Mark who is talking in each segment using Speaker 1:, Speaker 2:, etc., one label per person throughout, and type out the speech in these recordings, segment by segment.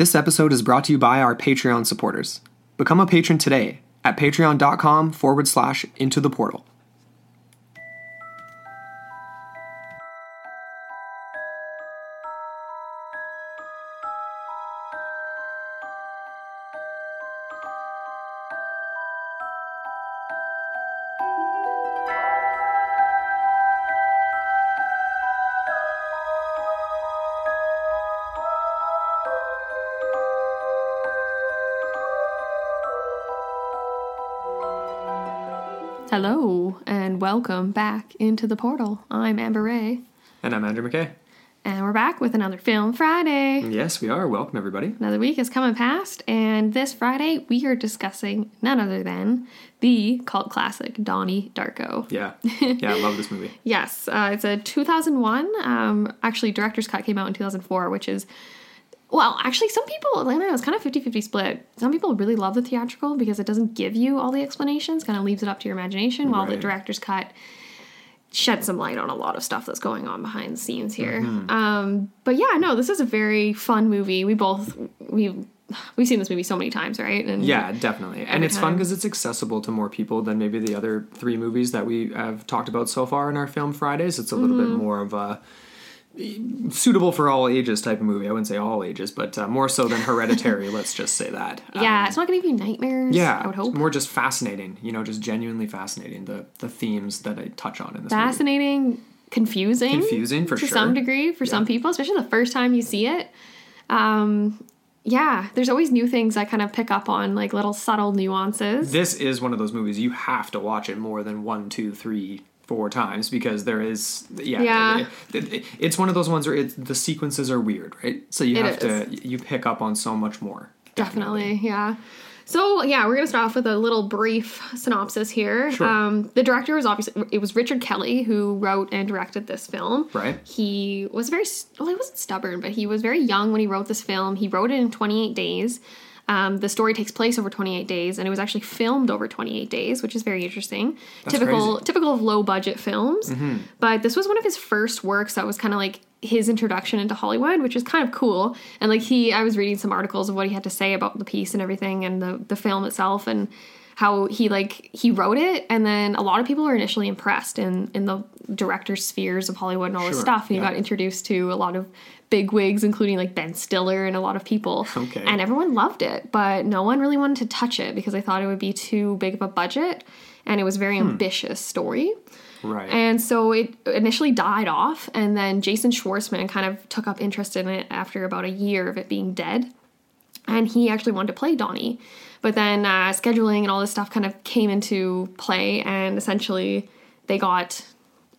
Speaker 1: This episode is brought to you by our Patreon supporters. Become a patron today at patreon.com forward slash into the portal.
Speaker 2: Welcome back into the portal. I'm Amber Ray,
Speaker 1: And I'm Andrew McKay.
Speaker 2: and we're back with another Film Friday.
Speaker 1: Yes, we are. Welcome, everybody.
Speaker 2: Another week has come and passed, and this Friday we are discussing none other than the cult classic Donnie Darko.
Speaker 1: Yeah. Yeah, I love this movie.
Speaker 2: Yes, uh, it's a 2001. Um, actually, director's cut came out in 2004, which is well, actually, some people, I don't know, it's kind of 50 50 split. Some people really love the theatrical because it doesn't give you all the explanations, kind of leaves it up to your imagination, while the director's cut sheds some light on a lot of stuff that's going on behind the scenes here.
Speaker 1: Mm-hmm.
Speaker 2: Um, but yeah, no, this is a very fun movie. We both, we, we've seen this movie so many times, right? And
Speaker 1: Yeah, definitely. And it's fun because it's accessible to more people than maybe the other three movies that we have talked about so far in our Film Fridays. It's a little
Speaker 2: Mm-hmm.
Speaker 1: bit more of a suitable for all ages type of movie. I wouldn't say all ages, but uh, more so than Hereditary, let's just say that.
Speaker 2: yeah, it's not going to give you nightmares.
Speaker 1: Yeah,
Speaker 2: I would hope.
Speaker 1: it's more just fascinating, you know, just genuinely fascinating the the themes that I touch on in this movie.
Speaker 2: fascinating, confusing,
Speaker 1: Confusing, for
Speaker 2: to
Speaker 1: sure.
Speaker 2: some degree for some people, especially the first time you see it. Um, yeah, there's always new things I kind of pick up on, like little subtle nuances.
Speaker 1: This is one of those movies you have to watch it more than one, two, three, four times because there is yeah,
Speaker 2: Yeah.
Speaker 1: it- it- it's one of those ones where it's, the sequences are weird, right? So you
Speaker 2: It
Speaker 1: have to you pick up on so much more.
Speaker 2: Definitely, yeah. So yeah, we're gonna start off with a little brief synopsis here.
Speaker 1: Sure.
Speaker 2: Um, the director was obviously it was Richard Kelly who wrote and directed this film.
Speaker 1: Right.
Speaker 2: He was very well, he wasn't stubborn, but he was very young when he wrote this film. He wrote it in 28 days. Um, the story takes place over 28 days, and it was actually filmed over 28 days, which is very interesting. typical,
Speaker 1: crazy. Mm-hmm.
Speaker 2: typical of low budget films. But this was one of his first works that was kind of like his introduction into Hollywood, which is kind of cool. And like he, I was reading some articles of what he had to say about the piece and everything, and the the film itself, and how he like he wrote it, and then a lot of people were initially impressed in in the director spheres of Hollywood and all this stuff. And he
Speaker 1: yeah.
Speaker 2: got introduced to a lot of big wigs, including like Ben Stiller and a lot of people.
Speaker 1: Okay.
Speaker 2: And everyone loved it, but no one really wanted to touch it because they thought it would be too big of a budget, and it was a very hmm. ambitious story.
Speaker 1: Right.
Speaker 2: And so it initially died off, and then Jason Schwartzman kind of took up interest in it after about a year of it being dead. And he actually wanted to play Donnie. But then uh, scheduling and all this stuff kind of came into play, and essentially they got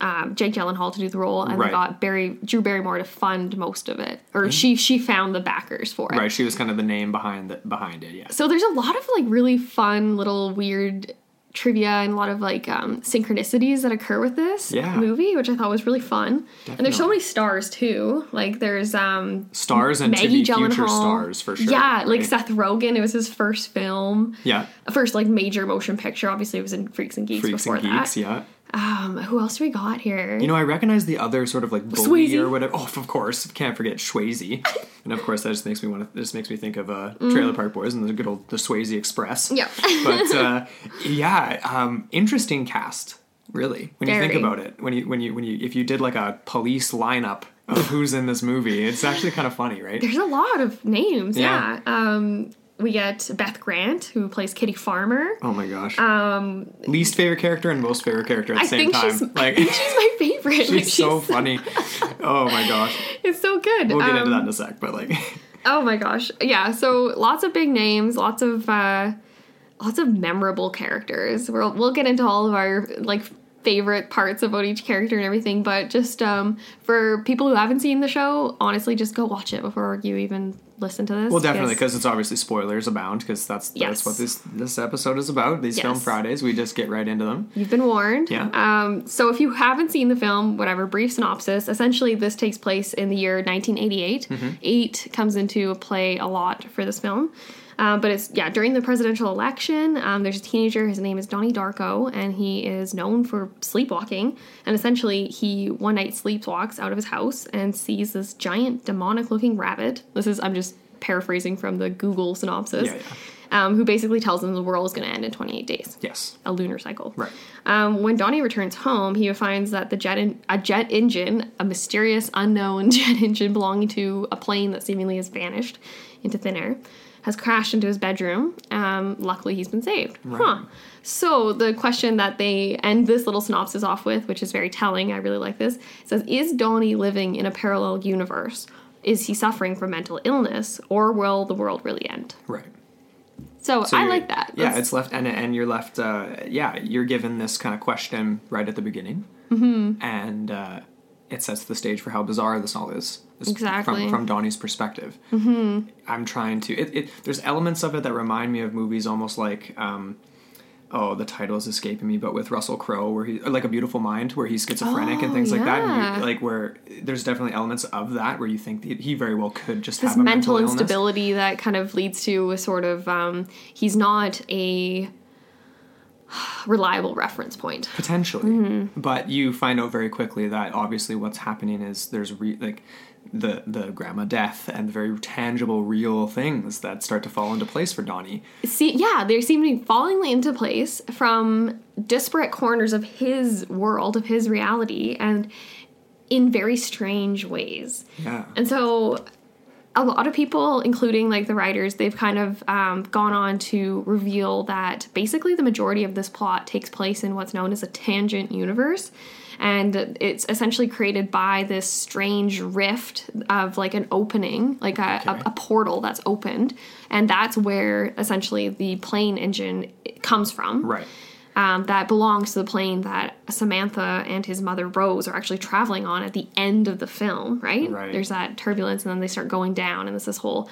Speaker 2: um, Jake Gyllenhaal to do the role, and
Speaker 1: Right.
Speaker 2: they got Barry Drew Barrymore to fund most of it, or she she found the backers for it.
Speaker 1: right, she was kind of the name behind the, behind it, yeah.
Speaker 2: So there's a lot of like really fun little weird trivia and a lot of like um, synchronicities that occur with this
Speaker 1: Yeah.
Speaker 2: movie, which I thought was really fun. And there's so many stars too. Like there's um
Speaker 1: Stars and to
Speaker 2: Maggie
Speaker 1: be future stars for sure.
Speaker 2: Yeah, like? Seth Rogen. It was his first film,
Speaker 1: Yeah.
Speaker 2: first like major motion picture. Obviously, it was in Freaks and Geeks
Speaker 1: Freaks
Speaker 2: before
Speaker 1: and Geeks,
Speaker 2: that.
Speaker 1: yeah.
Speaker 2: Um, who else we got here?
Speaker 1: You know, I recognize the other sort of like bully
Speaker 2: Swayze.
Speaker 1: or whatever. Oh, of course, can't forget Swayze, and of course that just makes me want to. This makes me think of uh, Trailer Park Boys and the good old the Swayze Express.
Speaker 2: Yeah.
Speaker 1: but uh, yeah, um, interesting cast. Really, when you think about it, when you when you when you if you did like a police lineup of who's in this movie, it's actually kind of funny, right?
Speaker 2: There's a lot of names.
Speaker 1: Yeah.
Speaker 2: Yeah. Um, we get Beth Grant who plays Kitty Farmer.
Speaker 1: Oh my gosh. Um, least favorite character and most favorite character at the
Speaker 2: I
Speaker 1: same time.
Speaker 2: she's
Speaker 1: like
Speaker 2: I think she's my favorite. Like,
Speaker 1: she's so funny. Oh my gosh.
Speaker 2: It's so good.
Speaker 1: We'll get into
Speaker 2: Um,
Speaker 1: that in a sec, but like.
Speaker 2: Oh my gosh. Yeah, so lots of big names, lots of uh lots of memorable characters. We'll we'll get into all of our like favorite parts about each character and everything, but just um for people who haven't seen the show, honestly just go watch it before you even listen to this.
Speaker 1: Well, definitely, because it's obviously spoilers abound. Because that's
Speaker 2: Yes.
Speaker 1: that's what this this episode is about. These film Fridays, we just get right into them.
Speaker 2: You've been warned.
Speaker 1: Yeah.
Speaker 2: Um, so if you haven't seen the film, whatever, brief synopsis. Essentially, this takes place in the year 1988.
Speaker 1: Mm-hmm.
Speaker 2: Eight comes into play a lot for this film. Um, but it's, yeah, during the presidential election, um, there's a teenager. His name is Donnie Darko, and he is known for sleepwalking. And essentially, he one night sleepwalks out of his house and sees this giant demonic looking rabbit. This is, I'm just paraphrasing from the Google synopsis.
Speaker 1: Yeah,
Speaker 2: Um, who basically tells him the world is going to end in 28 days
Speaker 1: Yes.
Speaker 2: a lunar cycle.
Speaker 1: Right.
Speaker 2: Um, when Donnie returns home, he finds that the jet in, a jet engine, a mysterious unknown jet engine belonging to a plane that seemingly has vanished into thin air, has crashed into his bedroom. Um, luckily, he's been saved. Huh. So the question that they end this little synopsis off with, which is very telling, I really like this, says, "Is Donnie living in a parallel universe? Is he suffering from mental illness, or will the world really end?"
Speaker 1: Right.
Speaker 2: So,
Speaker 1: So
Speaker 2: I like that.
Speaker 1: Yeah,
Speaker 2: That's-
Speaker 1: it's left, and and you're left. Uh, yeah, you're given this kind of question right at the beginning, mm-hmm. and uh, it sets the stage for how bizarre this all is.
Speaker 2: Exactly.
Speaker 1: from from Donnie's perspective. Mm-hmm. I'm trying to. It, it there's elements of it that remind me of movies almost like. Um, Oh, the title is escaping me, but with Russell Crowe, where he like a Beautiful Mind, where he's schizophrenic and
Speaker 2: Oh,
Speaker 1: things like that, and you, like where there's definitely elements of that where you think that he very well could just
Speaker 2: this
Speaker 1: have a
Speaker 2: mental,
Speaker 1: illness.
Speaker 2: instability that kind of leads to a sort of um, he's not a reliable reference point.
Speaker 1: potentially
Speaker 2: Mm-hmm.
Speaker 1: but you find out very quickly that obviously what's happening is there's re- like the the grandma death and the very tangible real things that start to fall into place for donnie
Speaker 2: See, yeah, they seem to be falling into place from disparate corners of his world, of his reality, and in very strange ways.
Speaker 1: yeah
Speaker 2: And so a lot of people, including like the writers, they've kind of um, gone on to reveal that basically the majority of this plot takes place in what's known as a tangent universe. And it's essentially created by this strange rift of like an opening, like a, a,
Speaker 1: Okay.
Speaker 2: a portal that's opened. And that's where essentially the plane engine comes from
Speaker 1: right
Speaker 2: um, that belongs to the plane that Samantha and his mother Rose are actually traveling on at the end of the film, right?
Speaker 1: Right.
Speaker 2: There's that turbulence, and then they start going down, and it's this whole,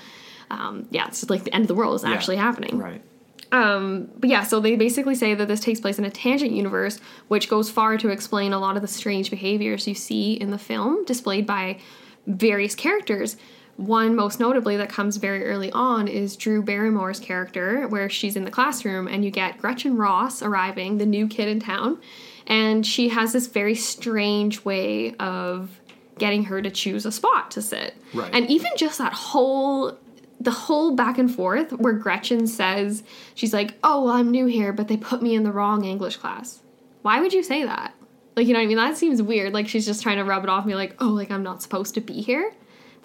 Speaker 2: um, yeah, it's like the end of the world is
Speaker 1: Yeah.
Speaker 2: actually happening.
Speaker 1: right Um,
Speaker 2: but yeah, so they basically say that this takes place in a tangent universe, which goes far to explain a lot of the strange behaviors you see in the film displayed by various characters. One most notably that comes very early on is Drew Barrymore's character, where she's in the classroom and you get Gretchen Ross arriving, the new kid in town, and she has this very strange way of getting her to choose a spot to sit.
Speaker 1: Right.
Speaker 2: And even just that whole the whole back and forth where Gretchen says she's like, "Oh, well, I'm new here, but they put me in the wrong English class." Why would you say that? Like, you know what I mean? That seems weird. Like she's just trying to rub it off be like, "Oh, like I'm not supposed to be here."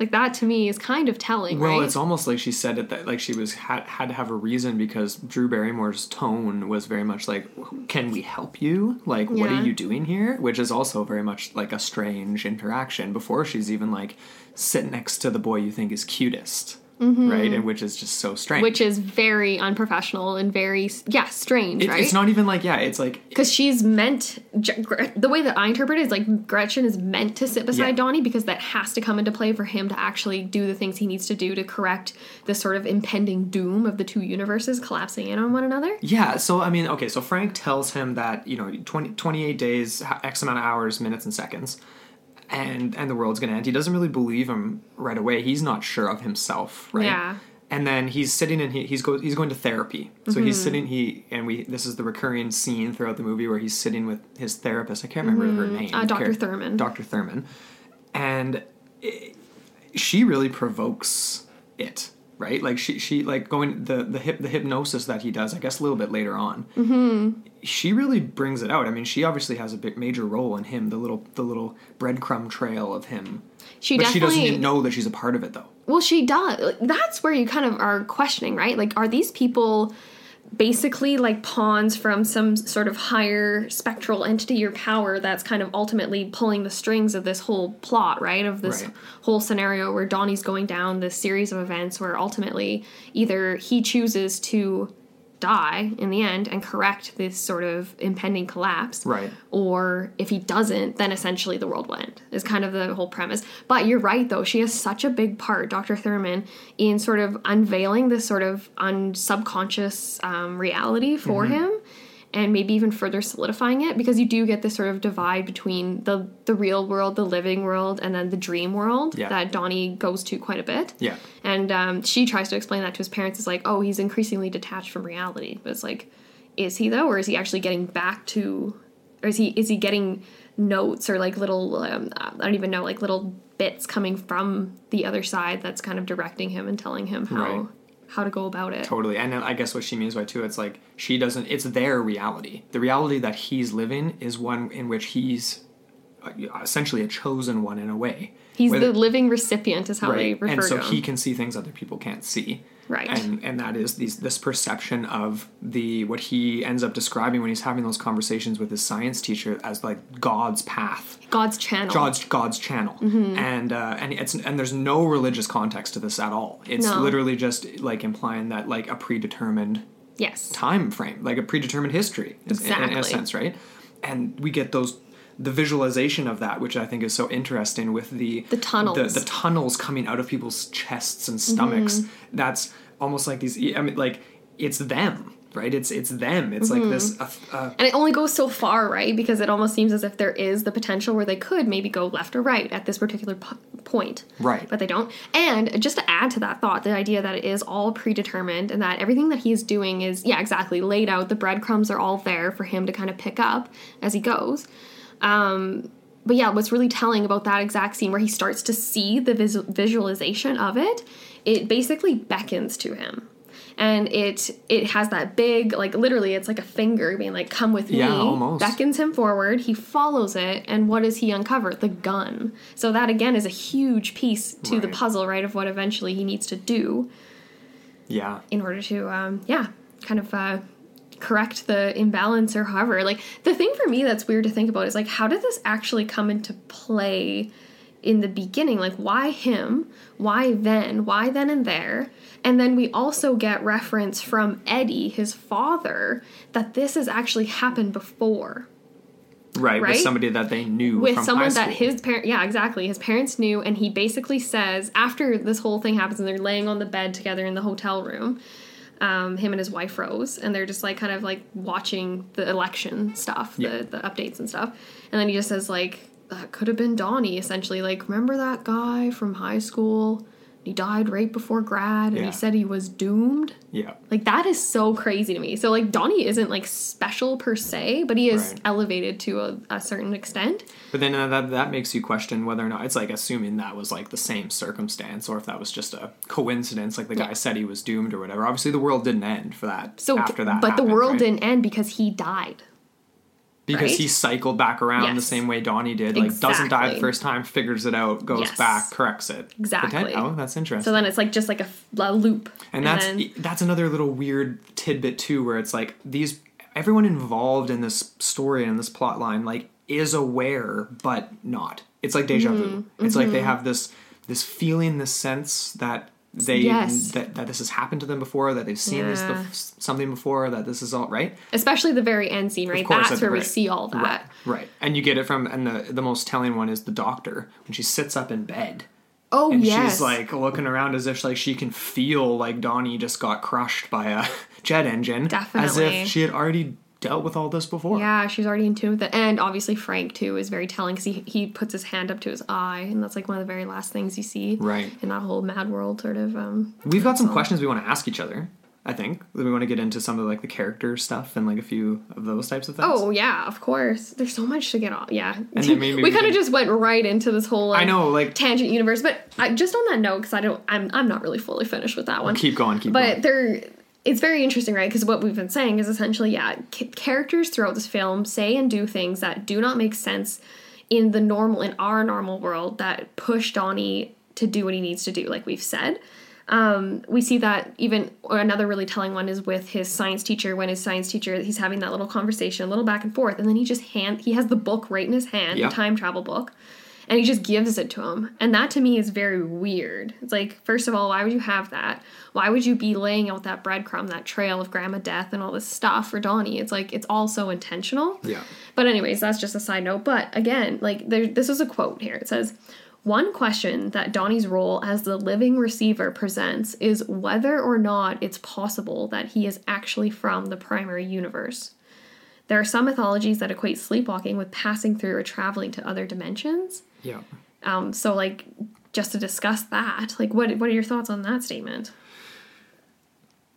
Speaker 2: Like that to me is kind of telling,
Speaker 1: well
Speaker 2: right?
Speaker 1: it's almost like she said it that like she was had, had to have a reason because drew barrymore's tone was very much like can we help you like what are you doing here which is also very much like a strange interaction before she's even like sit next to the boy you think is cutest right and which is just so strange
Speaker 2: Mm-hmm. Which is very unprofessional and very yeah strange,
Speaker 1: It-
Speaker 2: right?
Speaker 1: it's not even like yeah it's like
Speaker 2: because she's meant the way that I interpret it is like Gretchen is meant to sit beside
Speaker 1: Yeah.
Speaker 2: Donnie because that has to come into play for him to actually do the things he needs to do to correct this sort of impending doom of the two universes collapsing in on one another.
Speaker 1: Yeah, so I mean, okay, so Frank tells him that, you know, 20, 28 days, x amount of hours, minutes, and seconds, and and the world's gonna end. He doesn't really believe him right away. He's not sure of himself, right?
Speaker 2: Yeah.
Speaker 1: And then he's sitting and he, he's go he's going to therapy. So he's sitting he and we this is the recurring scene throughout the movie where he's sitting with his therapist. I can't remember her name.
Speaker 2: Uh, Dr.
Speaker 1: Car-
Speaker 2: Thurman.
Speaker 1: Dr. Thurman, and it, she really provokes it, right? Like she she like going the the hip the hypnosis that he does. I guess a little bit later on. Mm-hmm. She really brings it out. I mean, she obviously has a big major role in him. The little the little breadcrumb trail of him.
Speaker 2: She
Speaker 1: but she
Speaker 2: definitely
Speaker 1: doesn't know that she's a part of it, though.
Speaker 2: Well, she does. That's where you kind of are questioning, right? Like, are these people basically like pawns from some sort of higher spectral entity or power that's kind of ultimately pulling the strings of this whole plot, right? Of this
Speaker 1: Right.
Speaker 2: whole scenario where Donnie's going down this series of events where ultimately either he chooses to die in the end and correct this sort of impending collapse
Speaker 1: Right.
Speaker 2: or if he doesn't, then essentially the world will end, is kind of the whole premise. But you're right, though. She has such a big part, Dr. Thurman, in sort of unveiling this sort of un- subconscious um, reality for him and maybe even further solidifying it because you do get this sort of divide between the, the real world, the living world, and then the dream world
Speaker 1: Yeah.
Speaker 2: that Donnie goes to quite a bit.
Speaker 1: Yeah.
Speaker 2: And um, she tries to explain that to his parents. It's like, oh, he's increasingly detached from reality. But it's like, is he though, or is he actually getting back to, or is he is he getting notes or like little um, I don't even know like little bits coming from the other side that's kind of directing him and telling him how
Speaker 1: Right.
Speaker 2: How to go about it.
Speaker 1: Totally. And I guess what she means by too, it's like she doesn't, it's their reality. The reality that he's living is one in which he's uh, essentially a chosen one in a way.
Speaker 2: He's
Speaker 1: Whether-
Speaker 2: the living recipient is how they refer to him.
Speaker 1: and so he can see things other people can't see.
Speaker 2: Right.
Speaker 1: And and that is these this perception of the what he ends up describing when he's having those conversations with his science teacher as like God's path.
Speaker 2: God's channel.
Speaker 1: God's God's channel,
Speaker 2: Mm-hmm.
Speaker 1: and uh, and it's and there's no religious context to this at all. It's
Speaker 2: No.
Speaker 1: literally just like implying that like a predetermined
Speaker 2: yes.
Speaker 1: time frame, like a predetermined history, is- in- in, a sense, right? And we get those the visualization of that, which I think is so interesting with the
Speaker 2: The tunnels.
Speaker 1: the, the tunnels coming out of people's chests and stomachs.
Speaker 2: Mm-hmm.
Speaker 1: That's almost like these. I mean, like it's them, right? It's it's them. It's
Speaker 2: Mm-hmm.
Speaker 1: like this. Uh, uh,
Speaker 2: And it only goes so far, right? Because it almost seems as if there is the potential where they could maybe go left or right at this particular p- point.
Speaker 1: Right.
Speaker 2: But they don't. And just to add to that thought, the idea that it is all predetermined and that everything that he's doing is, yeah, exactly, laid out. The breadcrumbs are all there for him to kind of pick up as he goes. Um, but yeah, what's really telling about that exact scene where he starts to see the vis- visualization of it, it basically beckons to him. And it it has that big like literally it's like a finger being like come with
Speaker 1: Yeah,
Speaker 2: me
Speaker 1: almost.
Speaker 2: beckons him forward he follows it and what does he uncover the gun so that again is a huge piece to the puzzle right of what eventually he needs to do
Speaker 1: yeah,
Speaker 2: in order to um, yeah kind of uh, correct the imbalance or however like the thing for me that's weird to think about is like how did this actually come into play in the beginning? Like why him? Why then? Why then and there? And then we also get reference from eddie his father that this has actually happened before.
Speaker 1: Right.
Speaker 2: right, With
Speaker 1: somebody that they knew
Speaker 2: with someone that his parent yeah exactly his parents knew and he basically says after this whole thing happens and they're laying on the bed together in the hotel room um, him and his wife rose and they're just like kind of like watching the election stuff
Speaker 1: Yeah.
Speaker 2: the, the updates and stuff and then he just says like that could have been donnie essentially like remember that guy from high school he died right before grad and
Speaker 1: Yeah.
Speaker 2: he said he was doomed
Speaker 1: yeah.
Speaker 2: like that is so crazy to me. So like Donnie isn't like special per se, but he is
Speaker 1: Right.
Speaker 2: elevated to a, a certain extent.
Speaker 1: But then uh, that that makes you question whether or not it's like assuming that was like the same circumstance, or if that was just a coincidence, like the guy
Speaker 2: Yeah.
Speaker 1: said he was doomed or whatever. Obviously, the world didn't end for that.
Speaker 2: So
Speaker 1: after that,
Speaker 2: but the world
Speaker 1: right?
Speaker 2: didn't end because he died.
Speaker 1: Because
Speaker 2: right?
Speaker 1: he cycled back around the same way Donnie did. Like doesn't die the first time, figures it out, goes
Speaker 2: Yes.
Speaker 1: back, corrects it.
Speaker 2: Exactly.
Speaker 1: Oh, that's interesting.
Speaker 2: So then it's like just like a loop.
Speaker 1: and that's
Speaker 2: then-
Speaker 1: that's another little weird tidbit too, where it's like these everyone involved in this story and this plot line like is aware but not. It's like deja vu.
Speaker 2: Mm-hmm.
Speaker 1: It's like they have this this feeling, this sense that they
Speaker 2: Yes.
Speaker 1: that, that this has happened to them before, that they've seen this the, something before, that this is all right.
Speaker 2: especially the very end scene, right?
Speaker 1: course,
Speaker 2: That's where we see all that.
Speaker 1: Right. And you get it from and the the most telling one is the doctor when she sits up in bed.
Speaker 2: Oh
Speaker 1: And
Speaker 2: yes.
Speaker 1: she's like looking around as if like she can feel like Donnie just got crushed by a jet engine.
Speaker 2: Definitely.
Speaker 1: As if she had already dealt with all this before.
Speaker 2: yeah, she's already in tune with it. And obviously Frank too is very telling because he, he puts his hand up to his eye, and that's like one of the very last things you see.
Speaker 1: Right.
Speaker 2: In that whole Mad World sort of um,
Speaker 1: We've got some questions we want to ask each other. I think we want to get into some of like the character stuff and like a few of those types of things.
Speaker 2: Oh yeah, of course. There's so much to get off. Yeah,
Speaker 1: And then maybe
Speaker 2: we
Speaker 1: we
Speaker 2: kind of just went right into this whole. Like,
Speaker 1: I know, like
Speaker 2: tangent universe, but I, just on that note, because I don't, I'm, I'm not really fully finished with that one.
Speaker 1: keep going, keep going.
Speaker 2: but
Speaker 1: going.
Speaker 2: there, it's very interesting, right? Because what we've been saying is essentially, yeah, c- characters throughout this film say and do things that do not make sense in the normal, in our normal world, that push Donnie to do what he needs to do, like we've said. Um, we see that even or another really telling one is with his science teacher when his science teacher he's having that little conversation a little back and forth and then he just hand he has the book right in his hand
Speaker 1: Yeah.
Speaker 2: the time travel book and he just gives it to him and that to me is very weird it's like first of all why would you have that why would you be laying out that breadcrumb that trail of grandma death and all this stuff for donnie it's like it's all so intentional
Speaker 1: Yeah.
Speaker 2: but anyways, that's just a side note. But again, like there, this is a quote here. It says, "One question that Donnie's role as the living receiver presents is whether or not it's possible that he is actually from the primary universe. There are some mythologies that equate sleepwalking with passing through or traveling to other dimensions.
Speaker 1: Yeah.
Speaker 2: Um, so like." Just to discuss that, like, what what are your thoughts on that statement?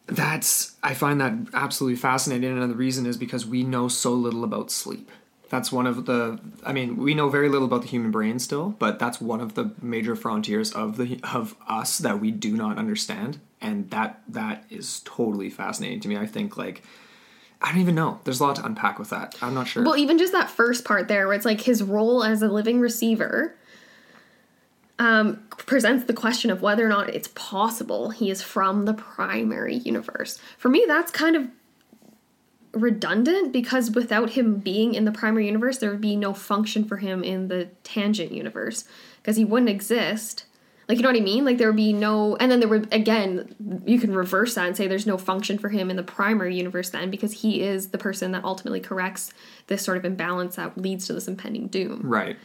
Speaker 1: That's I find that absolutely fascinating and the reason is because we know so little about sleep. That's one of the. I mean, we know very little about the human brain still, but that's one of the major frontiers of the of us that we do not understand, and that that is totally fascinating to me. I think like. I don't even know. There's a lot to unpack with that. I'm not sure.
Speaker 2: Well, even just that first part there, where it's like his role as a living receiver, um, presents the question of whether or not it's possible he is from the primary universe. For me, that's kind of redundant because without him being in the primary universe, there would be no function for him in the tangent universe because he wouldn't exist. Like, you know what I mean? Like, there would be no, and then there would, again, you can reverse that and say there's no function for him in the primary universe then because he is the person that ultimately corrects this sort of imbalance that leads to this impending doom.
Speaker 1: right.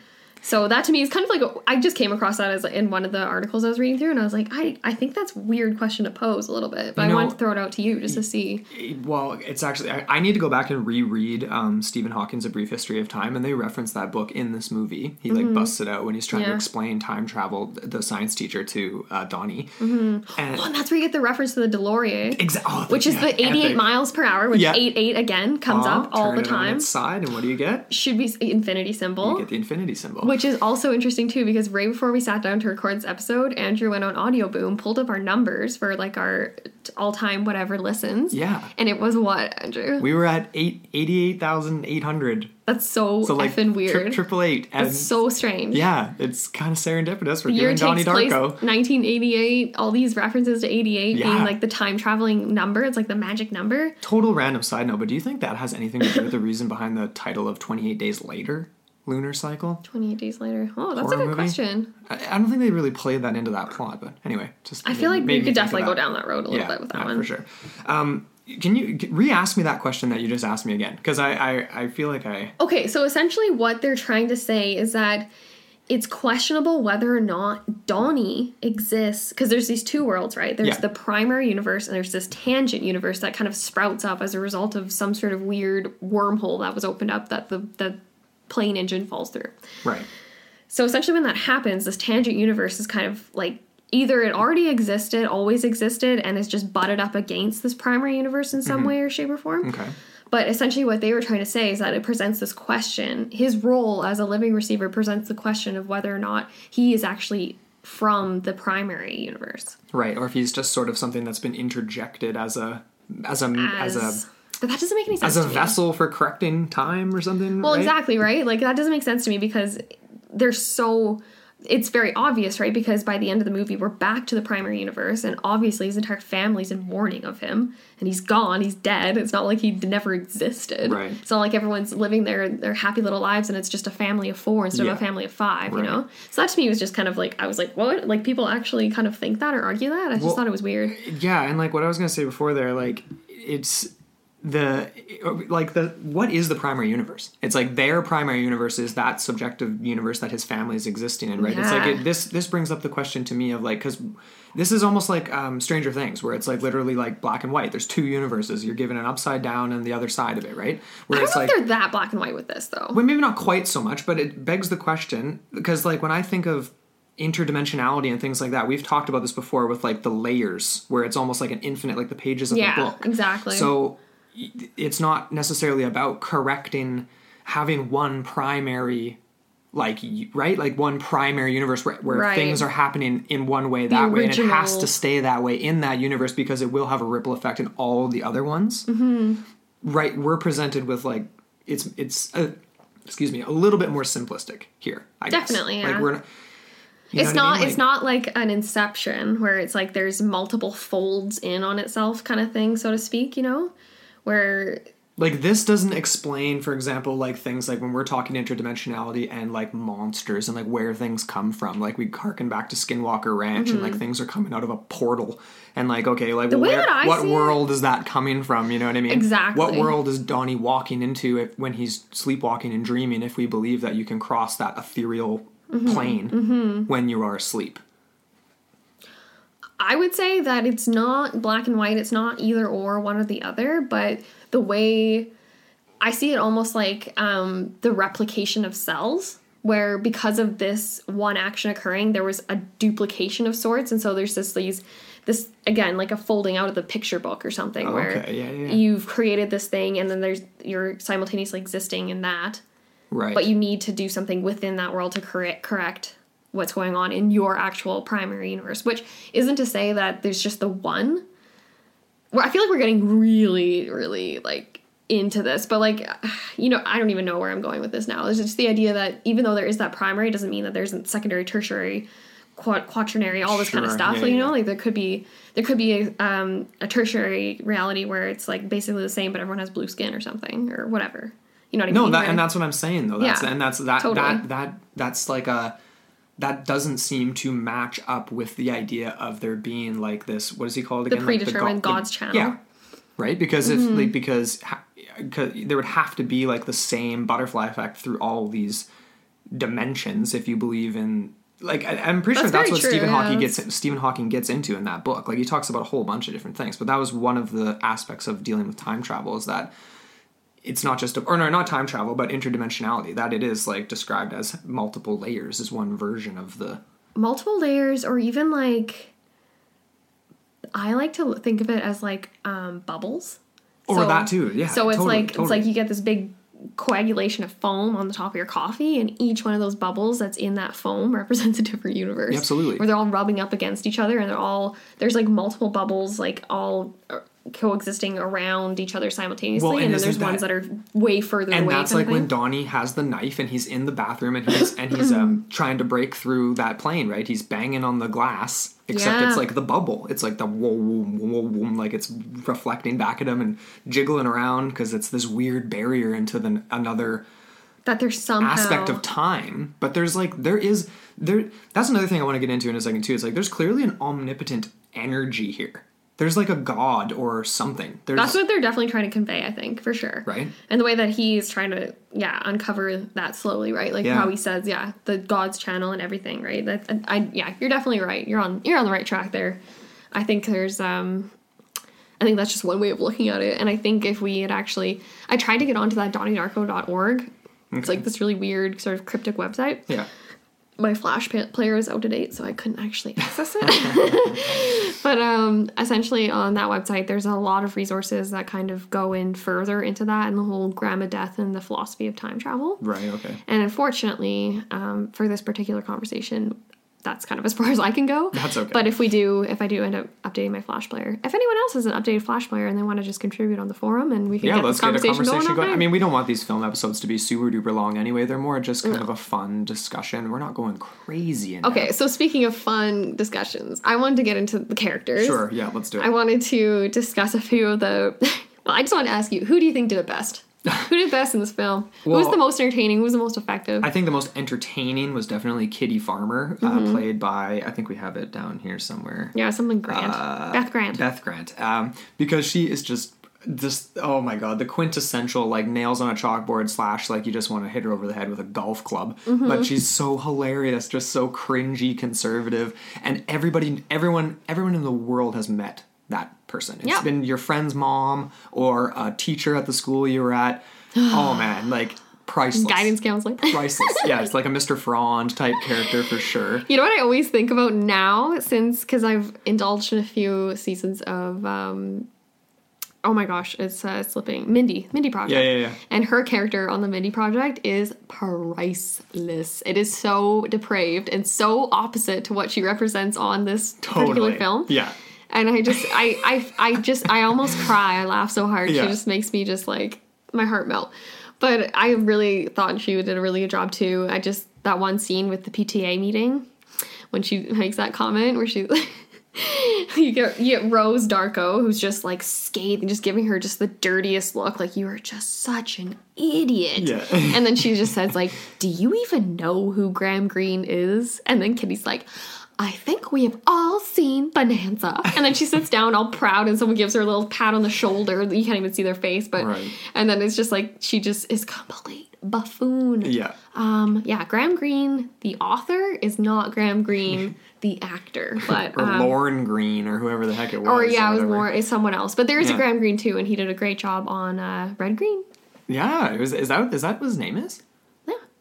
Speaker 2: So that to me is kind of like a, I just came across that as in one of the articles I was reading through, and I was like, I I think that's a weird question to pose a little bit, but
Speaker 1: You
Speaker 2: I
Speaker 1: know-
Speaker 2: wanted to throw it out to you just to see.
Speaker 1: Well, it's actually I, I need to go back and reread um, Stephen Hawking's A Brief History of Time, and they reference that book in this movie. He like busts it out when he's trying to
Speaker 2: Mm-hmm.
Speaker 1: Explain time travel, the science teacher to uh, Donnie,
Speaker 2: Oh,
Speaker 1: and
Speaker 2: and that's where you get the reference to the DeLorean,
Speaker 1: exa- oh,
Speaker 2: which is
Speaker 1: yeah,
Speaker 2: the 88
Speaker 1: epic.
Speaker 2: miles per hour, which
Speaker 1: Yeah.
Speaker 2: 88 again comes
Speaker 1: Oh,
Speaker 2: up all the time.
Speaker 1: side, and what do you get?
Speaker 2: Should be infinity
Speaker 1: You
Speaker 2: symbol.
Speaker 1: get the infinity symbol.
Speaker 2: Which is also interesting too, because right before we sat down to record this episode, Andrew went on Audio Boom, pulled up our numbers for like our all time whatever listens.
Speaker 1: Yeah.
Speaker 2: And it was what, Andrew?
Speaker 1: we were at eight eighty eight thousand eight hundred.
Speaker 2: That's so,
Speaker 1: So like
Speaker 2: effing weird.
Speaker 1: triple eight, and
Speaker 2: That's so strange.
Speaker 1: yeah, it's kind of serendipitous. We're
Speaker 2: year
Speaker 1: giving Donnie Darko.
Speaker 2: 1988 all these references to 88 being like the time traveling number it's like the magic number
Speaker 1: Total random side note, but do you think that has anything to do with the reason behind the title of Twenty Eight Days Later? Lunar cycle.
Speaker 2: 28 days later oh that's a good
Speaker 1: movie?
Speaker 2: question
Speaker 1: I, I don't think they really played that into that plot, but anyway, just
Speaker 2: i feel like
Speaker 1: made
Speaker 2: we could definitely go down that road a little
Speaker 1: yeah,
Speaker 2: bit with that
Speaker 1: yeah,
Speaker 2: one
Speaker 1: for sure. Um, can you re-ask me that question that you just asked me again? Because I, I I feel like I
Speaker 2: okay so essentially what they're trying to say is that it's questionable whether or not Donnie exists because there's these two worlds, right? There's
Speaker 1: Yeah.
Speaker 2: the primary universe and there's this tangent universe that kind of sprouts up as a result of some sort of weird wormhole that was opened up that the the plane engine falls through.
Speaker 1: right.
Speaker 2: So essentially, when that happens, this tangent universe is kind of like either it already existed, always existed, and is just butted up against this primary universe in some mm-hmm. way or shape or form.
Speaker 1: Okay.
Speaker 2: But essentially, what they were trying to say is that it presents this question. His role as a living receiver presents the question of whether or not he is actually from the primary universe.
Speaker 1: Right. Or if he's just sort of something that's been interjected as a as a as,
Speaker 2: As,
Speaker 1: a
Speaker 2: but that doesn't make any sense.
Speaker 1: as a
Speaker 2: to me.
Speaker 1: vessel for correcting time or something.
Speaker 2: Well,
Speaker 1: right?
Speaker 2: exactly, right? Like that doesn't make sense to me because they're so it's very obvious, right? Because by the end of the movie, we're back to the primary universe, and obviously his entire family's in mourning of him, and he's gone, he's dead. It's not like he never existed.
Speaker 1: Right.
Speaker 2: It's not like everyone's living their their happy little lives, and it's just a family of four instead
Speaker 1: Yeah.
Speaker 2: of a family of five.
Speaker 1: Right.
Speaker 2: You know. So that to me was just kind of like I was like, what? Like people actually kind of think that or argue that? I just
Speaker 1: Well-
Speaker 2: thought it was weird.
Speaker 1: Yeah, and like what I was gonna say before there, like it's the like the what is the primary universe? It's like their primary universe is that subjective universe that his family is existing in, right? yeah. It's like it, this this brings up the question to me of like because this is almost like um, Stranger Things, where it's like literally like black and white. There's two universes. You're given an upside down and the other side of it, right? Where
Speaker 2: I don't
Speaker 1: it's like
Speaker 2: they're that black and white with this though.
Speaker 1: well, maybe not quite so much, but it begs the question because, like, when I think of interdimensionality and things like that, we've talked about this before with like the layers, where it's almost like an infinite, like the pages of
Speaker 2: Yeah,
Speaker 1: the book.
Speaker 2: exactly.
Speaker 1: So it's not necessarily about correcting having one primary. Like right, like one primary universe where, where
Speaker 2: Right.
Speaker 1: things are happening in one way that way, and it has to stay that way in that universe because it will have a ripple effect in all the other ones. Mm-hmm. Right, we're presented with like it's it's uh excuse me a little bit more simplistic here. I
Speaker 2: Definitely,
Speaker 1: guess.
Speaker 2: yeah.
Speaker 1: Like we're not.
Speaker 2: it's
Speaker 1: what I
Speaker 2: not
Speaker 1: mean?
Speaker 2: it's not like an inception where it's like there's multiple folds in on itself kind of thing so to speak you know where
Speaker 1: like this doesn't explain for example like things like when we're talking interdimensionality and like monsters and like where things come from like we harken back to skinwalker ranch and like things are coming out of a portal and like okay like
Speaker 2: Mm-hmm.
Speaker 1: where, what world is that coming from you know what i mean
Speaker 2: Exactly.
Speaker 1: what world is donnie walking into if, when he's sleepwalking and dreaming if we believe that you can cross that ethereal
Speaker 2: Mm-hmm.
Speaker 1: plane when you are asleep
Speaker 2: i would say that it's not black and white it's not either or one or the other but the way i see it almost like um, the replication of cells where because of this one action occurring there was a duplication of sorts and so there's this these this again like a folding out of the picture book or something where
Speaker 1: okay, yeah, yeah.
Speaker 2: you've created this thing and then there's you're simultaneously existing in that
Speaker 1: Right.
Speaker 2: But you need to do something within that world to correct correct what's going on in your actual primary universe, which isn't to say that there's just the one. Well, I feel like we're getting really, really like into this, but like, you know, I don't even know where I'm going with this now. It's just the idea that even though there is that primary, doesn't mean that there's a secondary, tertiary, quad- quaternary, all this kind of stuff.
Speaker 1: yeah,
Speaker 2: you know,
Speaker 1: yeah.
Speaker 2: like there could be there could be a, um, a tertiary reality where it's like basically the same, but everyone has blue skin or something or whatever. You know what I
Speaker 1: No,
Speaker 2: mean?
Speaker 1: that
Speaker 2: Where-
Speaker 1: and that's what I'm saying though. That's
Speaker 2: Yeah,
Speaker 1: and that's that
Speaker 2: totally.
Speaker 1: that that that's like a that doesn't seem to match up with the idea of there being like this. What is he called again? Like
Speaker 2: predetermined
Speaker 1: go-
Speaker 2: God's channel.
Speaker 1: Yeah, right. Because if
Speaker 2: Mm-hmm.
Speaker 1: like because ha- there would have to be like the same butterfly effect through all these dimensions if you believe in. Like I, I'm pretty
Speaker 2: That's
Speaker 1: sure that's what
Speaker 2: true,
Speaker 1: Stephen
Speaker 2: yeah,
Speaker 1: Hawking gets Stephen Hawking gets into in that book. Like he talks about a whole bunch of different things, but that was one of the aspects of dealing with time travel is that it's not just a, or no, not time travel, but interdimensionality. That it is like described as multiple layers is one version of the.
Speaker 2: multiple layers or even like I like to think of it as like um, bubbles.
Speaker 1: Or that too, yeah,
Speaker 2: So it's
Speaker 1: totally,
Speaker 2: like it's like you get this big coagulation of foam on the top of your coffee, and each one of those bubbles that's in that foam represents a different universe.
Speaker 1: Absolutely.
Speaker 2: Where they're all rubbing up against each other, and they're all there's like multiple bubbles like all uh, coexisting around each other simultaneously,
Speaker 1: Well, and
Speaker 2: and, then there's
Speaker 1: isn't
Speaker 2: ones
Speaker 1: that-
Speaker 2: that are way further
Speaker 1: And
Speaker 2: away.
Speaker 1: And
Speaker 2: that's
Speaker 1: like when. Donnie has the knife and he's in the bathroom and he's and he's um trying to break through that plane, right? He's banging on the glass, except
Speaker 2: Yeah.
Speaker 1: it's like the bubble. It's like the whoa, whoa, whoa, whoa, like it's reflecting back at him and jiggling around because it's this weird barrier into the another
Speaker 2: that there's somehow
Speaker 1: aspect of time but there's like there is there that's another thing i want to get into in a second too it's like there's clearly an omnipotent energy here there's like a god or something there's
Speaker 2: That's what they're definitely trying to convey, I think, for sure.
Speaker 1: Right.
Speaker 2: And the way that he's trying to, yeah, uncover that slowly, right? Like
Speaker 1: Yeah.
Speaker 2: how he says, yeah, the God's channel and everything, right? That I, I, yeah, you're definitely right. You're on, you're on the right track there. I think there's, um, I think that's just one way of looking at it. And I think if we had actually, I tried to get onto that donniedarko.org. It's like this really weird sort of cryptic website
Speaker 1: yeah
Speaker 2: my flash player is out of date so i couldn't actually access it. But um essentially on that website there's a lot of resources that kind of go in further into that and the whole Grandma Death and the philosophy of time travel.
Speaker 1: Right okay.
Speaker 2: And unfortunately um, for this particular conversation that's kind of as far as I can go.
Speaker 1: That's okay.
Speaker 2: But if we do, if I do end up updating my Flash player, if anyone else has an updated Flash player and they want to just contribute on the forum and we can
Speaker 1: yeah
Speaker 2: get
Speaker 1: let's get a
Speaker 2: conversation, going,
Speaker 1: going i mean we don't want these film episodes to be super duper long anyway they're more just kind of a fun discussion we're not going crazy in
Speaker 2: Okay, so speaking of fun discussions, I wanted to get into the characters.
Speaker 1: sure yeah let's do it
Speaker 2: I wanted to discuss a few of the. well, I just wanted to ask you, who do you think did it best? who did best in this film? who was the most entertaining? Who was the most effective?
Speaker 1: I think the most entertaining was definitely Kitty Farmer,
Speaker 2: Mm-hmm.
Speaker 1: uh, played by I think we have it down here somewhere.
Speaker 2: yeah, something Grant.
Speaker 1: Uh,
Speaker 2: Beth Grant.
Speaker 1: Beth Grant, um, because she is just just oh my god, the quintessential like nails on a chalkboard slash like you just want to hit her over the head with a golf club.
Speaker 2: Mm-hmm.
Speaker 1: But she's so hilarious, just so cringy, conservative, and everybody, everyone, everyone in the world has met that person. It's
Speaker 2: Yeah.
Speaker 1: been your friend's mom or a teacher at the school you were at. oh man, like priceless.
Speaker 2: Guidance counselor.
Speaker 1: priceless. yeah, it's like a Mr. Frond type character for sure.
Speaker 2: You know what I always think about now, since because I've indulged in a few seasons of, um, oh my gosh, it's uh, slipping. Mindy, Mindy Project.
Speaker 1: Yeah, yeah, yeah.
Speaker 2: And her character on the Mindy Project is priceless. It is so depraved and so opposite to what she represents on this particular film.
Speaker 1: Yeah.
Speaker 2: And I just, I, I, I just, I almost cry. I laugh so hard.
Speaker 1: Yeah.
Speaker 2: She just makes me just like my heart melt. But I really thought she did a really good job too. I just that one scene with the PTA meeting when she makes that comment where she. You get, you get Rose Darko, who's just like scathing, just giving her just the dirtiest look, like you are just such an idiot.
Speaker 1: Yeah.
Speaker 2: and then she just says, like, "Do you even know who Graham Greene is?" And then Kitty's like, "I think we have all seen Bonanza." And then she sits down all proud, and someone gives her a little pat on the shoulder. You can't even see their face, but
Speaker 1: Right.
Speaker 2: and then it's just like she just is complete buffoon.
Speaker 1: Yeah.
Speaker 2: Um, yeah, Graham Greene, the author, is not Graham Greene, the actor, but
Speaker 1: Or
Speaker 2: um,
Speaker 1: Lorne Greene or whoever the heck it was.
Speaker 2: or yeah, it was more it's someone else. But there is
Speaker 1: Yeah.
Speaker 2: a Graham Greene too, and he did a great job on uh, Red Green.
Speaker 1: Yeah, it was, is that is that what his name is?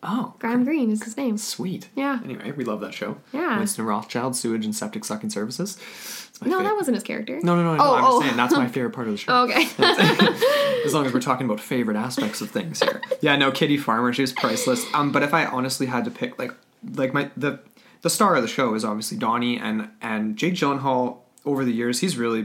Speaker 1: Oh,
Speaker 2: Graham Greene is his name.
Speaker 1: sweet.
Speaker 2: Yeah.
Speaker 1: Anyway, we love that show.
Speaker 2: Yeah.
Speaker 1: Winston Rothschild, sewage and septic sucking services.
Speaker 2: No,
Speaker 1: favorite.
Speaker 2: that wasn't his character.
Speaker 1: No, no, no, no.
Speaker 2: Oh,
Speaker 1: I'm
Speaker 2: oh.
Speaker 1: saying that's my favorite part of the show.
Speaker 2: Oh, okay.
Speaker 1: As long as we're talking about favorite aspects of things here. Yeah, no, Kitty Farmer, she was priceless. Um, but if I honestly had to pick, like, like my the the star of the show is obviously Donnie, and and Jake Gyllenhaal. Over the years, he's really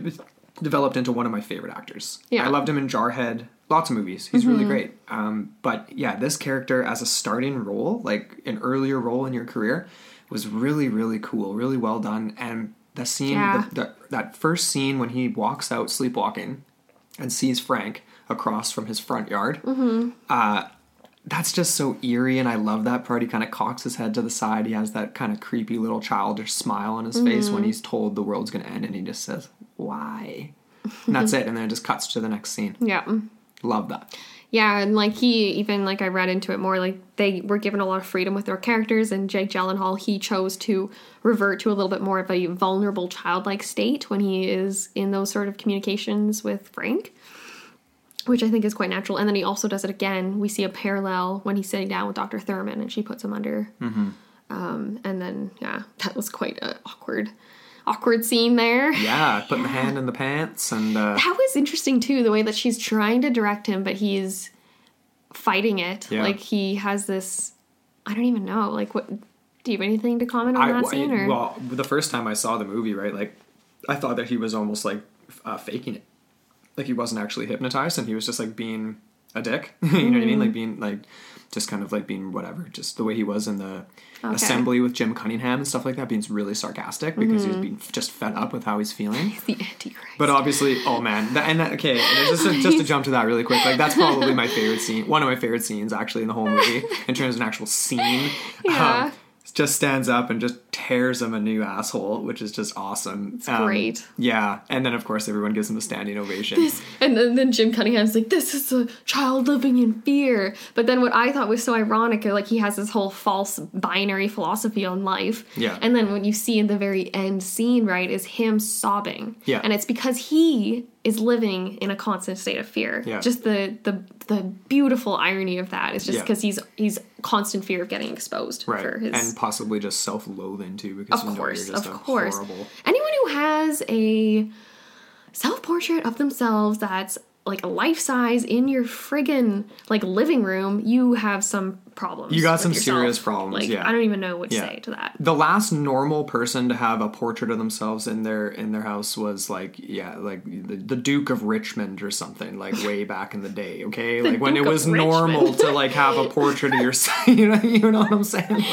Speaker 1: developed into one of my favorite actors.
Speaker 2: Yeah. Mm-hmm.
Speaker 1: I loved him in Jarhead. Lots of movies. He's really great. Um, but yeah, this character as a starting role, like an earlier role in your career, was really really cool, really well done. And the scene,
Speaker 2: Yeah.
Speaker 1: the, the, that first scene when he walks out sleepwalking and sees Frank across from his front yard.
Speaker 2: Mm-hmm.
Speaker 1: Uh, that's just so eerie, and I love that part. He kind of cocks his head to the side. He has that kind of creepy little childish smile on his face
Speaker 2: Mm-hmm.
Speaker 1: when he's told the world's going to end, and he just says, "Why?" And that's it. And then it just cuts to the next scene.
Speaker 2: yeah.
Speaker 1: Love that.
Speaker 2: Yeah, and like he even like I read into it more like they were given a lot of freedom with their characters and Jake Gyllenhaal he chose to revert to a little bit more of a vulnerable childlike state when he is in those sort of communications with Frank. Which I think is quite natural. And then he also does it again. We see a parallel when he's sitting down with Dr. Thurman and she puts him under.
Speaker 1: Mm-hmm.
Speaker 2: Um, and then, yeah, that was quite a awkward, awkward scene there.
Speaker 1: Yeah, putting the hand in the pants and uh,
Speaker 2: That was interesting too, the way that she's trying to direct him, but he's fighting it.
Speaker 1: Yeah.
Speaker 2: Like he has this I don't even know. Like what do you have anything to comment on
Speaker 1: I,
Speaker 2: that scene or
Speaker 1: well, the first time I saw the movie, right, like I thought that he was almost like uh, faking it, like he wasn't actually hypnotized, and he was just like being a dick. you know what I
Speaker 2: Mm-hmm.
Speaker 1: mean? Like being like just kind of like being whatever, just the way he was in the
Speaker 2: Okay.
Speaker 1: assembly with Jim Cunningham and stuff like that, being really sarcastic because he was being just fed up with how he's feeling.
Speaker 2: the Antichrist.
Speaker 1: But obviously, oh man, that, and that, okay, and just to, just to jump to that really quick, like that's probably my favorite scene, one of my favorite scenes actually in the whole movie in terms of an actual scene.
Speaker 2: Yeah.
Speaker 1: Um, just stands up and just tears him a new asshole, which is just awesome. It's um,
Speaker 2: great.
Speaker 1: Yeah, and then of course everyone gives him a standing ovation.
Speaker 2: This, and then, then Jim Cunningham's like, "This is a child living in fear." But then what I thought was so ironic, uh, like he has this whole false binary philosophy on life.
Speaker 1: Yeah.
Speaker 2: And then what you see in the very end scene, right, is him sobbing.
Speaker 1: Yeah.
Speaker 2: And it's because he is living in a constant state of fear.
Speaker 1: Yeah.
Speaker 2: Just the the the beautiful irony of that is just
Speaker 1: Yeah.
Speaker 2: because he's he's constant fear of getting exposed
Speaker 1: right,
Speaker 2: for his
Speaker 1: and possibly just self-loathing too, because
Speaker 2: of
Speaker 1: you know
Speaker 2: course,
Speaker 1: you're just
Speaker 2: of course.
Speaker 1: horrible.
Speaker 2: Anyone who has a self portrait of themselves that's like a life size in your friggin' like living room, you have some problems.
Speaker 1: You got some
Speaker 2: yourself.
Speaker 1: serious problems,
Speaker 2: Like
Speaker 1: yeah.
Speaker 2: I don't even know what to
Speaker 1: Yeah.
Speaker 2: say to that.
Speaker 1: The last normal person to have a portrait of themselves in their in their house was like yeah like the, the Duke of Richmond or something like way back in the day okay like when
Speaker 2: Duke
Speaker 1: it
Speaker 2: of
Speaker 1: was normal to like have a portrait of yourself you know you know what I'm saying like,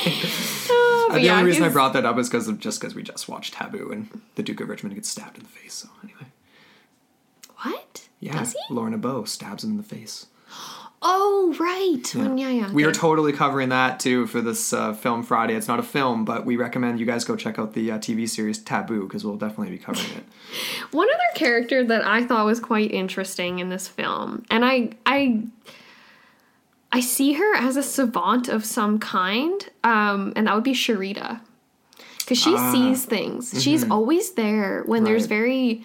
Speaker 1: oh,
Speaker 2: But
Speaker 1: the
Speaker 2: yeah,
Speaker 1: only reason I brought that up is because of just because we just watched Taboo and the Duke of Richmond gets stabbed in the face so anyway
Speaker 2: What?
Speaker 1: Yeah
Speaker 2: Does he?
Speaker 1: Lorna Bow stabs him in the face
Speaker 2: Oh right. When- Yeah, yeah.
Speaker 1: we are totally covering that too for this uh, film Friday. It's not a film, but we recommend you guys go check out the uh, TV series Taboo because we'll definitely be covering it.
Speaker 2: One other character that I thought was quite interesting in this film, and I I I see her as a savant of some kind, um, and that would be Cherita. Because she sees things. She's always there when there's very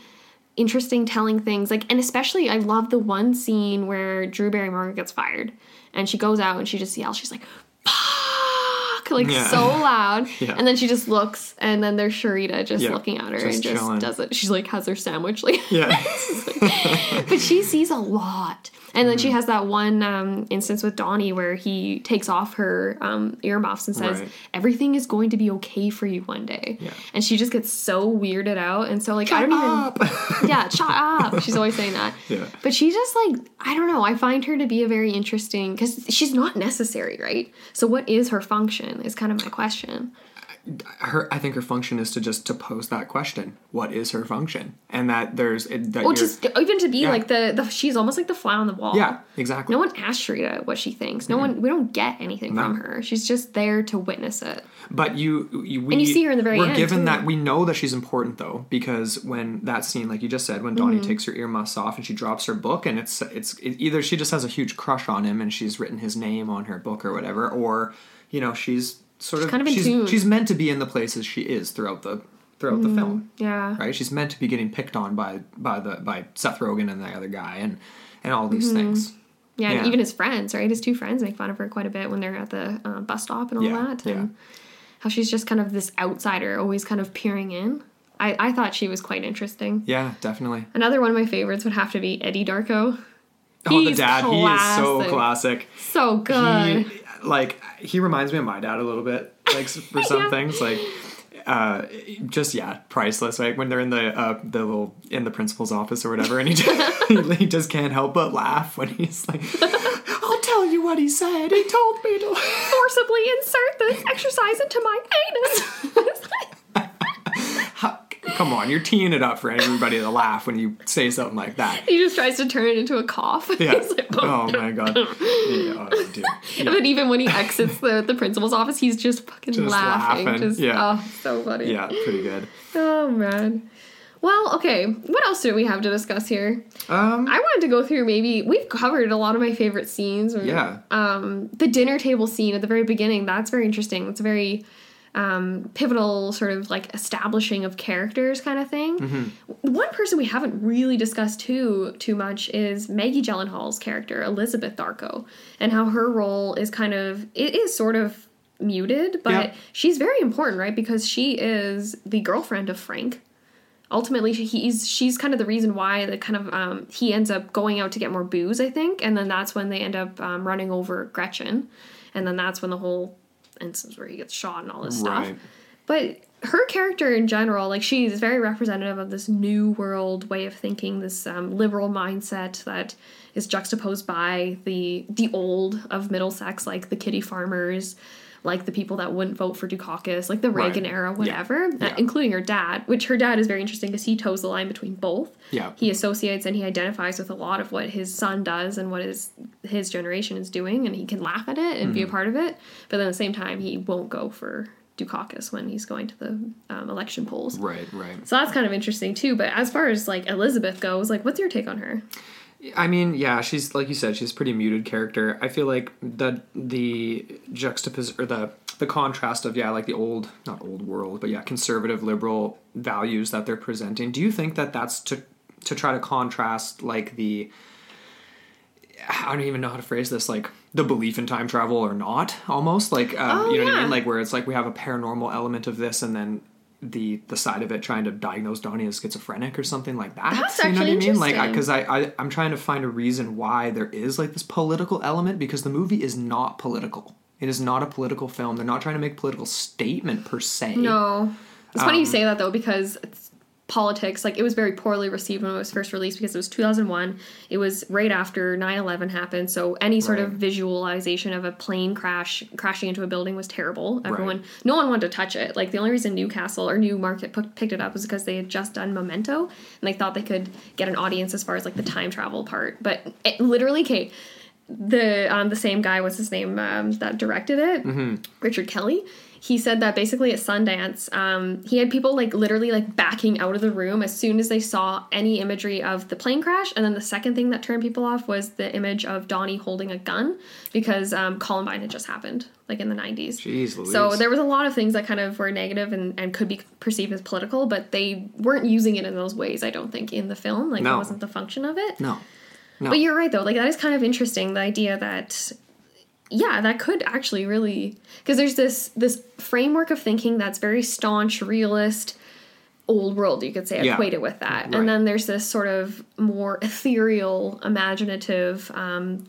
Speaker 2: interesting telling things. Like and especially I love the one scene where Drew Barrymore gets fired and she goes out and she just yells, she's like, Fuck like
Speaker 1: Yeah.
Speaker 2: so loud.
Speaker 1: Yeah.
Speaker 2: And then she just looks and then there's Cherita just
Speaker 1: Yeah,
Speaker 2: looking at her
Speaker 1: just
Speaker 2: and just
Speaker 1: chilling.
Speaker 2: does it. She's like has her sandwich like
Speaker 1: Yeah,
Speaker 2: but she sees a lot. And then
Speaker 1: Mm.
Speaker 2: she has that one um, instance with Donnie where he takes off her um, earmuffs and says,
Speaker 1: Right.
Speaker 2: "Everything is going to be okay for you one day."
Speaker 1: Yeah.
Speaker 2: And she just gets so weirded out, and so like I don't even, yeah, shut up. She's always saying that.
Speaker 1: Yeah.
Speaker 2: But she just like I don't know. I find her to be a very interesting because she's not necessary, right? So what is her function? Is kind of my question.
Speaker 1: her. I think her function is to just to pose that question: What is her function? And that there's that
Speaker 2: Well, just even to be
Speaker 1: Yeah.
Speaker 2: like the, the she's almost like the fly on the wall.
Speaker 1: yeah, exactly.
Speaker 2: No one asked Cherita what she thinks. No one. We don't get anything from her. She's just there to witness it.
Speaker 1: But you, you we,
Speaker 2: And you see her in the very
Speaker 1: We're
Speaker 2: end,
Speaker 1: given
Speaker 2: too.
Speaker 1: that we know that she's important though, because when that scene, like you just said, when Donnie
Speaker 2: Mm-hmm.
Speaker 1: takes her earmuffs off and she drops her book, and it's it's it, either she just has a huge crush on him and she's written his name on her book or whatever, or you know she's sort of
Speaker 2: kind of
Speaker 1: she's she's meant to be in the places she is throughout the throughout the film,
Speaker 2: Yeah.
Speaker 1: right? She's meant to be getting picked on by by the by Seth Rogen and the other guy and and all these
Speaker 2: Mm-hmm.
Speaker 1: things.
Speaker 2: Yeah,
Speaker 1: Yeah.
Speaker 2: and even his friends, right? His two friends make fun of her quite a bit when they're at the uh, bus stop and all
Speaker 1: Yeah,
Speaker 2: that,
Speaker 1: yeah.
Speaker 2: and how she's just kind of this outsider, always kind of peering in. I, I thought she was quite interesting.
Speaker 1: Yeah, definitely.
Speaker 2: Another one of my favorites would have to be Eddie Darko.
Speaker 1: Oh, the dad, he is so
Speaker 2: classic.
Speaker 1: classic.
Speaker 2: So good.
Speaker 1: He like he reminds me of my dad a little bit, like for some
Speaker 2: Yeah.
Speaker 1: things, like uh, just yeah, priceless. Like when they're in the uh, the little in the principal's office or whatever, and he just, he just can't help but laugh when he's like, "I'll tell you what he said. He told me to."
Speaker 2: Forcibly insert this exercise into my anus.
Speaker 1: Come on, you're teeing it up for everybody to laugh when you say something like that.
Speaker 2: he just tries to turn it into a cough.
Speaker 1: Yeah.
Speaker 2: Like,
Speaker 1: oh my god. Yeah, oh, dude.
Speaker 2: And then even when he exits the, the principal's office, he's just fucking
Speaker 1: Just
Speaker 2: laughing.
Speaker 1: laughing,
Speaker 2: Just
Speaker 1: yeah.
Speaker 2: oh, so funny.
Speaker 1: Yeah, pretty good.
Speaker 2: Oh man. Well, okay. What else do we have to discuss here?
Speaker 1: Um,
Speaker 2: I wanted to go through maybe we've covered a lot of my favorite scenes. or-
Speaker 1: Yeah.
Speaker 2: Um, the dinner table scene at the very beginning. That's very interesting. It's very um, pivotal sort of like establishing of characters kind of thing.
Speaker 1: Mm-hmm.
Speaker 2: One person we haven't really discussed too too much is Maggie Gyllenhaal's character Elizabeth Darko, and how her role is kind of it is sort of muted, but she's very important, right? Because she is the girlfriend of Frank ultimately he's she's kind of the reason why the kind of um, he ends up going out to get more booze i think and then that's when they end up um, running over gretchen and then that's when the whole instance where he gets shot and all this stuff. But her character in general like she's very representative of this new world way of thinking this um, liberal mindset that is juxtaposed by the the old of middlesex like the kitty farmers like the people that wouldn't vote for Dukakis, like the
Speaker 1: Right.
Speaker 2: Reagan era,
Speaker 1: Yeah.
Speaker 2: whatever, uh,
Speaker 1: Yeah.
Speaker 2: including her dad, which her dad is very interesting because he toes the line between both.
Speaker 1: Yeah.
Speaker 2: He associates and he identifies with a lot of what his son does and what his his generation is doing, and he can laugh at it and be a
Speaker 1: Mm-hmm.
Speaker 2: part of it. But then at the same time, he won't go for Dukakis when he's going to the um, election polls.
Speaker 1: right, right.
Speaker 2: So that's kind of interesting too. But as far as like Elizabeth goes, like, what's your take on her?
Speaker 1: I mean, yeah, she's like you said, she's a pretty muted character. I feel like the the juxtapose or the the contrast of yeah, like the old not old world, but yeah, conservative liberal values that they're presenting. Do you think that that's to to try to contrast like the I don't even know how to phrase this like the belief in time travel or not almost like um,
Speaker 2: Oh,
Speaker 1: you know what I mean like where it's like we have a paranormal element of this and then the the side of it trying to diagnose Donnie as schizophrenic or something like that.
Speaker 2: That's
Speaker 1: you know what I mean? Like because I, I I'm trying to find a reason why there is like this political element because the movie is not political. It is not a political film. They're not trying to make political statement per se.
Speaker 2: No. It's funny you
Speaker 1: Um,
Speaker 2: say that though because it's politics like it was very poorly received when it was first released because it was 2001. It was right after 9/11 happened, so any sort of visualization of a plane crash crashing into a building was terrible. Everyone no one wanted to touch it. Like the only reason Newcastle or Newmarket p- picked it up was because they had just done Memento and they thought they could get an audience as far as like the time travel part. But it, literally Kate the um the same guy what's his name um that directed it richard kelly he said that basically at sundance um he had people like literally like backing out of the room as soon as they saw any imagery of the plane crash and then the second thing that turned people off was the image of donnie holding a gun because um columbine had just happened like in the 90s
Speaker 1: Jeez Louise.
Speaker 2: so there was a lot of things that kind of were negative and, and could be perceived as political but they weren't using it in those ways i don't think in the film like that wasn't the function of it
Speaker 1: no. No.
Speaker 2: but you're right though. Like that is kind of interesting. The idea that yeah, that could actually really because there's this this framework of thinking that's very staunch, realist, old world. You could say
Speaker 1: Yeah.
Speaker 2: it with that,
Speaker 1: Right.
Speaker 2: and then there's this sort of more ethereal, imaginative. Um,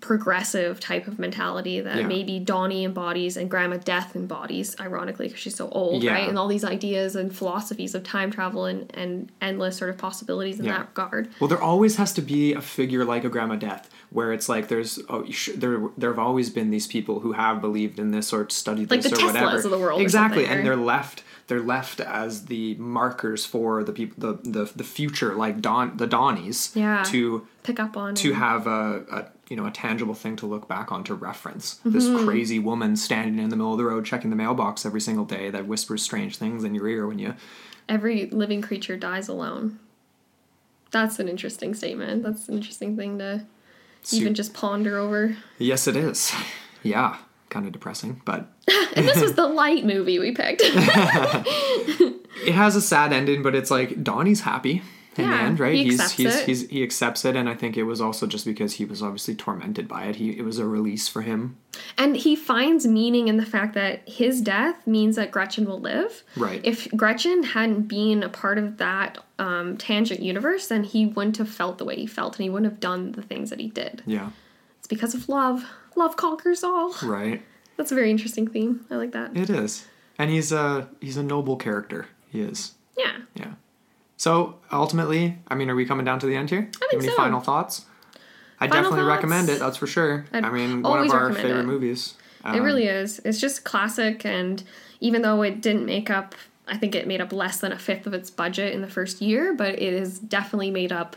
Speaker 2: progressive type of mentality that
Speaker 1: Yeah.
Speaker 2: maybe Donnie embodies and Grandma Death embodies, ironically, because she's so old,
Speaker 1: Yeah.
Speaker 2: right? And all these ideas and philosophies of time travel and, and endless sort of possibilities in that regard.
Speaker 1: Well, there always has to be a figure like a Grandma Death, where it's like there's oh, sh- there there have always been these people who have believed in this or studied
Speaker 2: Like
Speaker 1: this
Speaker 2: the
Speaker 1: or whatever.
Speaker 2: Of the world
Speaker 1: exactly, and they're left they're left as the markers for the people the the, the future, like Don the Donnies,
Speaker 2: Yeah.
Speaker 1: to
Speaker 2: Pick up on
Speaker 1: to
Speaker 2: and-
Speaker 1: have a, a you know a tangible thing to look back on to reference this
Speaker 2: Mm-hmm.
Speaker 1: crazy woman standing in the middle of the road checking the mailbox every single day that whispers strange things in your ear when you
Speaker 2: every living creature dies alone. That's an interesting statement. That's an interesting thing to even just ponder over.
Speaker 1: yes it is yeah kind of depressing but
Speaker 2: And this was the light movie we picked.
Speaker 1: it has a sad ending, but it's like Donnie's happy. In the
Speaker 2: Yeah,
Speaker 1: end, right?
Speaker 2: he
Speaker 1: he's
Speaker 2: accepts
Speaker 1: he's,
Speaker 2: it.
Speaker 1: he's he accepts it, and I think it was also just because he was obviously tormented by it. He it was a release for him,
Speaker 2: And he finds meaning in the fact that his death means that Gretchen will live.
Speaker 1: Right.
Speaker 2: If Gretchen hadn't been a part of that um, tangent universe, then he wouldn't have felt the way he felt and he wouldn't have done the things that he did.
Speaker 1: yeah,
Speaker 2: It's because of love. Love conquers all.
Speaker 1: right.
Speaker 2: That's a very interesting theme. I like that.
Speaker 1: It is, and he's a he's a noble character. He is,
Speaker 2: Yeah.
Speaker 1: yeah. So ultimately, I mean, are we coming down to the end here?
Speaker 2: I think
Speaker 1: Have any
Speaker 2: so.
Speaker 1: final thoughts? I
Speaker 2: Final
Speaker 1: definitely
Speaker 2: thoughts?
Speaker 1: recommend it. That's for sure.
Speaker 2: I'd
Speaker 1: I mean, one of our favorite
Speaker 2: it.
Speaker 1: movies.
Speaker 2: It
Speaker 1: Um,
Speaker 2: really is. It's just classic, and even though it didn't make up, I think it made up less than a fifth of its budget in the first year, but it is definitely made up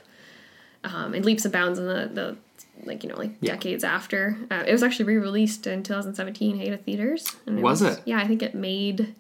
Speaker 2: um, in leaps and bounds in the, the like you know like
Speaker 1: Yeah.
Speaker 2: decades after. Uh, it was actually re-released in 2017, hey, to theaters.
Speaker 1: Was it?
Speaker 2: Yeah, I think it made.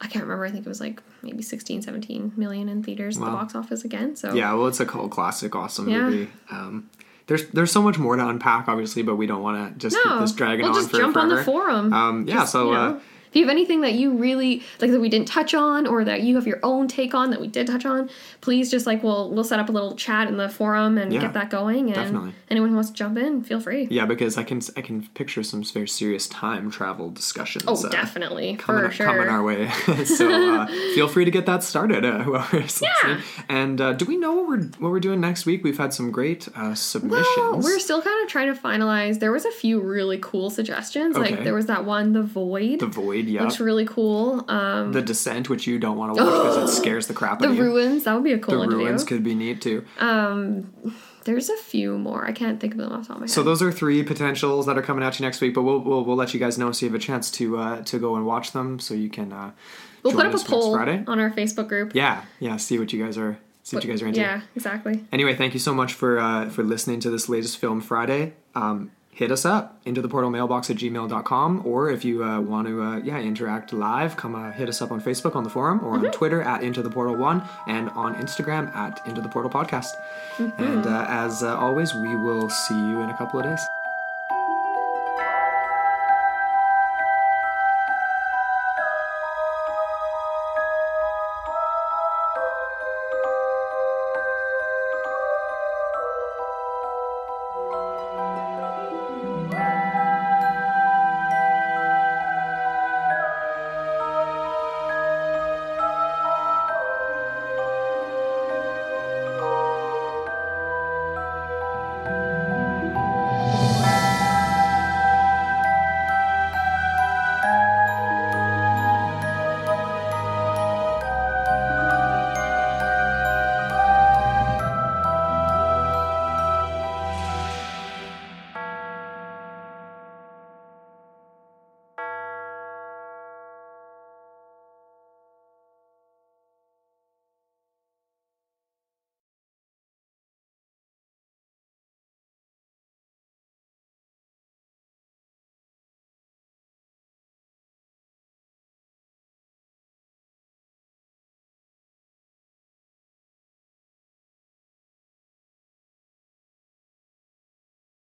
Speaker 2: I can't remember. I think it was like maybe 16, 17 million in theaters at the box office again. So
Speaker 1: Yeah, well, it's a cult classic, awesome
Speaker 2: Yeah.
Speaker 1: movie. Um, there's there's so much more to unpack, obviously, but we don't want to just keep
Speaker 2: no,
Speaker 1: this dragging
Speaker 2: we'll
Speaker 1: on
Speaker 2: just
Speaker 1: for
Speaker 2: jump on the forum.
Speaker 1: Um, yeah,
Speaker 2: Just,
Speaker 1: so
Speaker 2: you
Speaker 1: uh,
Speaker 2: know, if you have anything that you really like that we didn't touch on, or that you have your own take on that we did touch on, please just like we'll we'll set up a little chat in the forum and
Speaker 1: Yeah,
Speaker 2: get that going. And
Speaker 1: definitely.
Speaker 2: anyone who wants to jump in, feel free.
Speaker 1: yeah, because I can I can picture some very serious time travel discussions.
Speaker 2: Oh,
Speaker 1: uh,
Speaker 2: definitely
Speaker 1: Coming,
Speaker 2: for sure.
Speaker 1: coming our way, so uh, feel free to get that started. Uh, whoever's listening. And uh, do we know what we're what we're doing next week? We've had some great uh, submissions.
Speaker 2: Well, we're still kind of trying to finalize. There was a few really cool suggestions.
Speaker 1: Okay.
Speaker 2: Like there was that one, the void,
Speaker 1: the void, yeah.
Speaker 2: looks really cool. Um,
Speaker 1: the descent, which you don't want to watch because it scares the crap out of you.
Speaker 2: The Ruins, that would be a cool
Speaker 1: the ruins
Speaker 2: do.
Speaker 1: could be neat too.
Speaker 2: Um, There's a few more. I can't think of them off the top of my head.
Speaker 1: So those are three potentials that are coming at you next week, but we'll we'll, we'll let you guys know so you have a chance to uh, to go and watch them, so you can. Uh,
Speaker 2: we'll put up a poll
Speaker 1: Friday.
Speaker 2: on our Facebook group.
Speaker 1: Yeah, yeah. See what you guys are see what you guys are into.
Speaker 2: Yeah, exactly.
Speaker 1: Anyway, thank you so much for uh, for listening to this latest Film Friday. Um, hit us up into the portal mailbox at gmail.com or if you uh, want to uh, yeah interact live come uh, hit us up on facebook on the forum or
Speaker 2: Mm-hmm.
Speaker 1: on twitter at into the portal one and on instagram at into the portal podcast
Speaker 2: Mm-hmm.
Speaker 1: and uh, as uh, always we will see you in a couple of days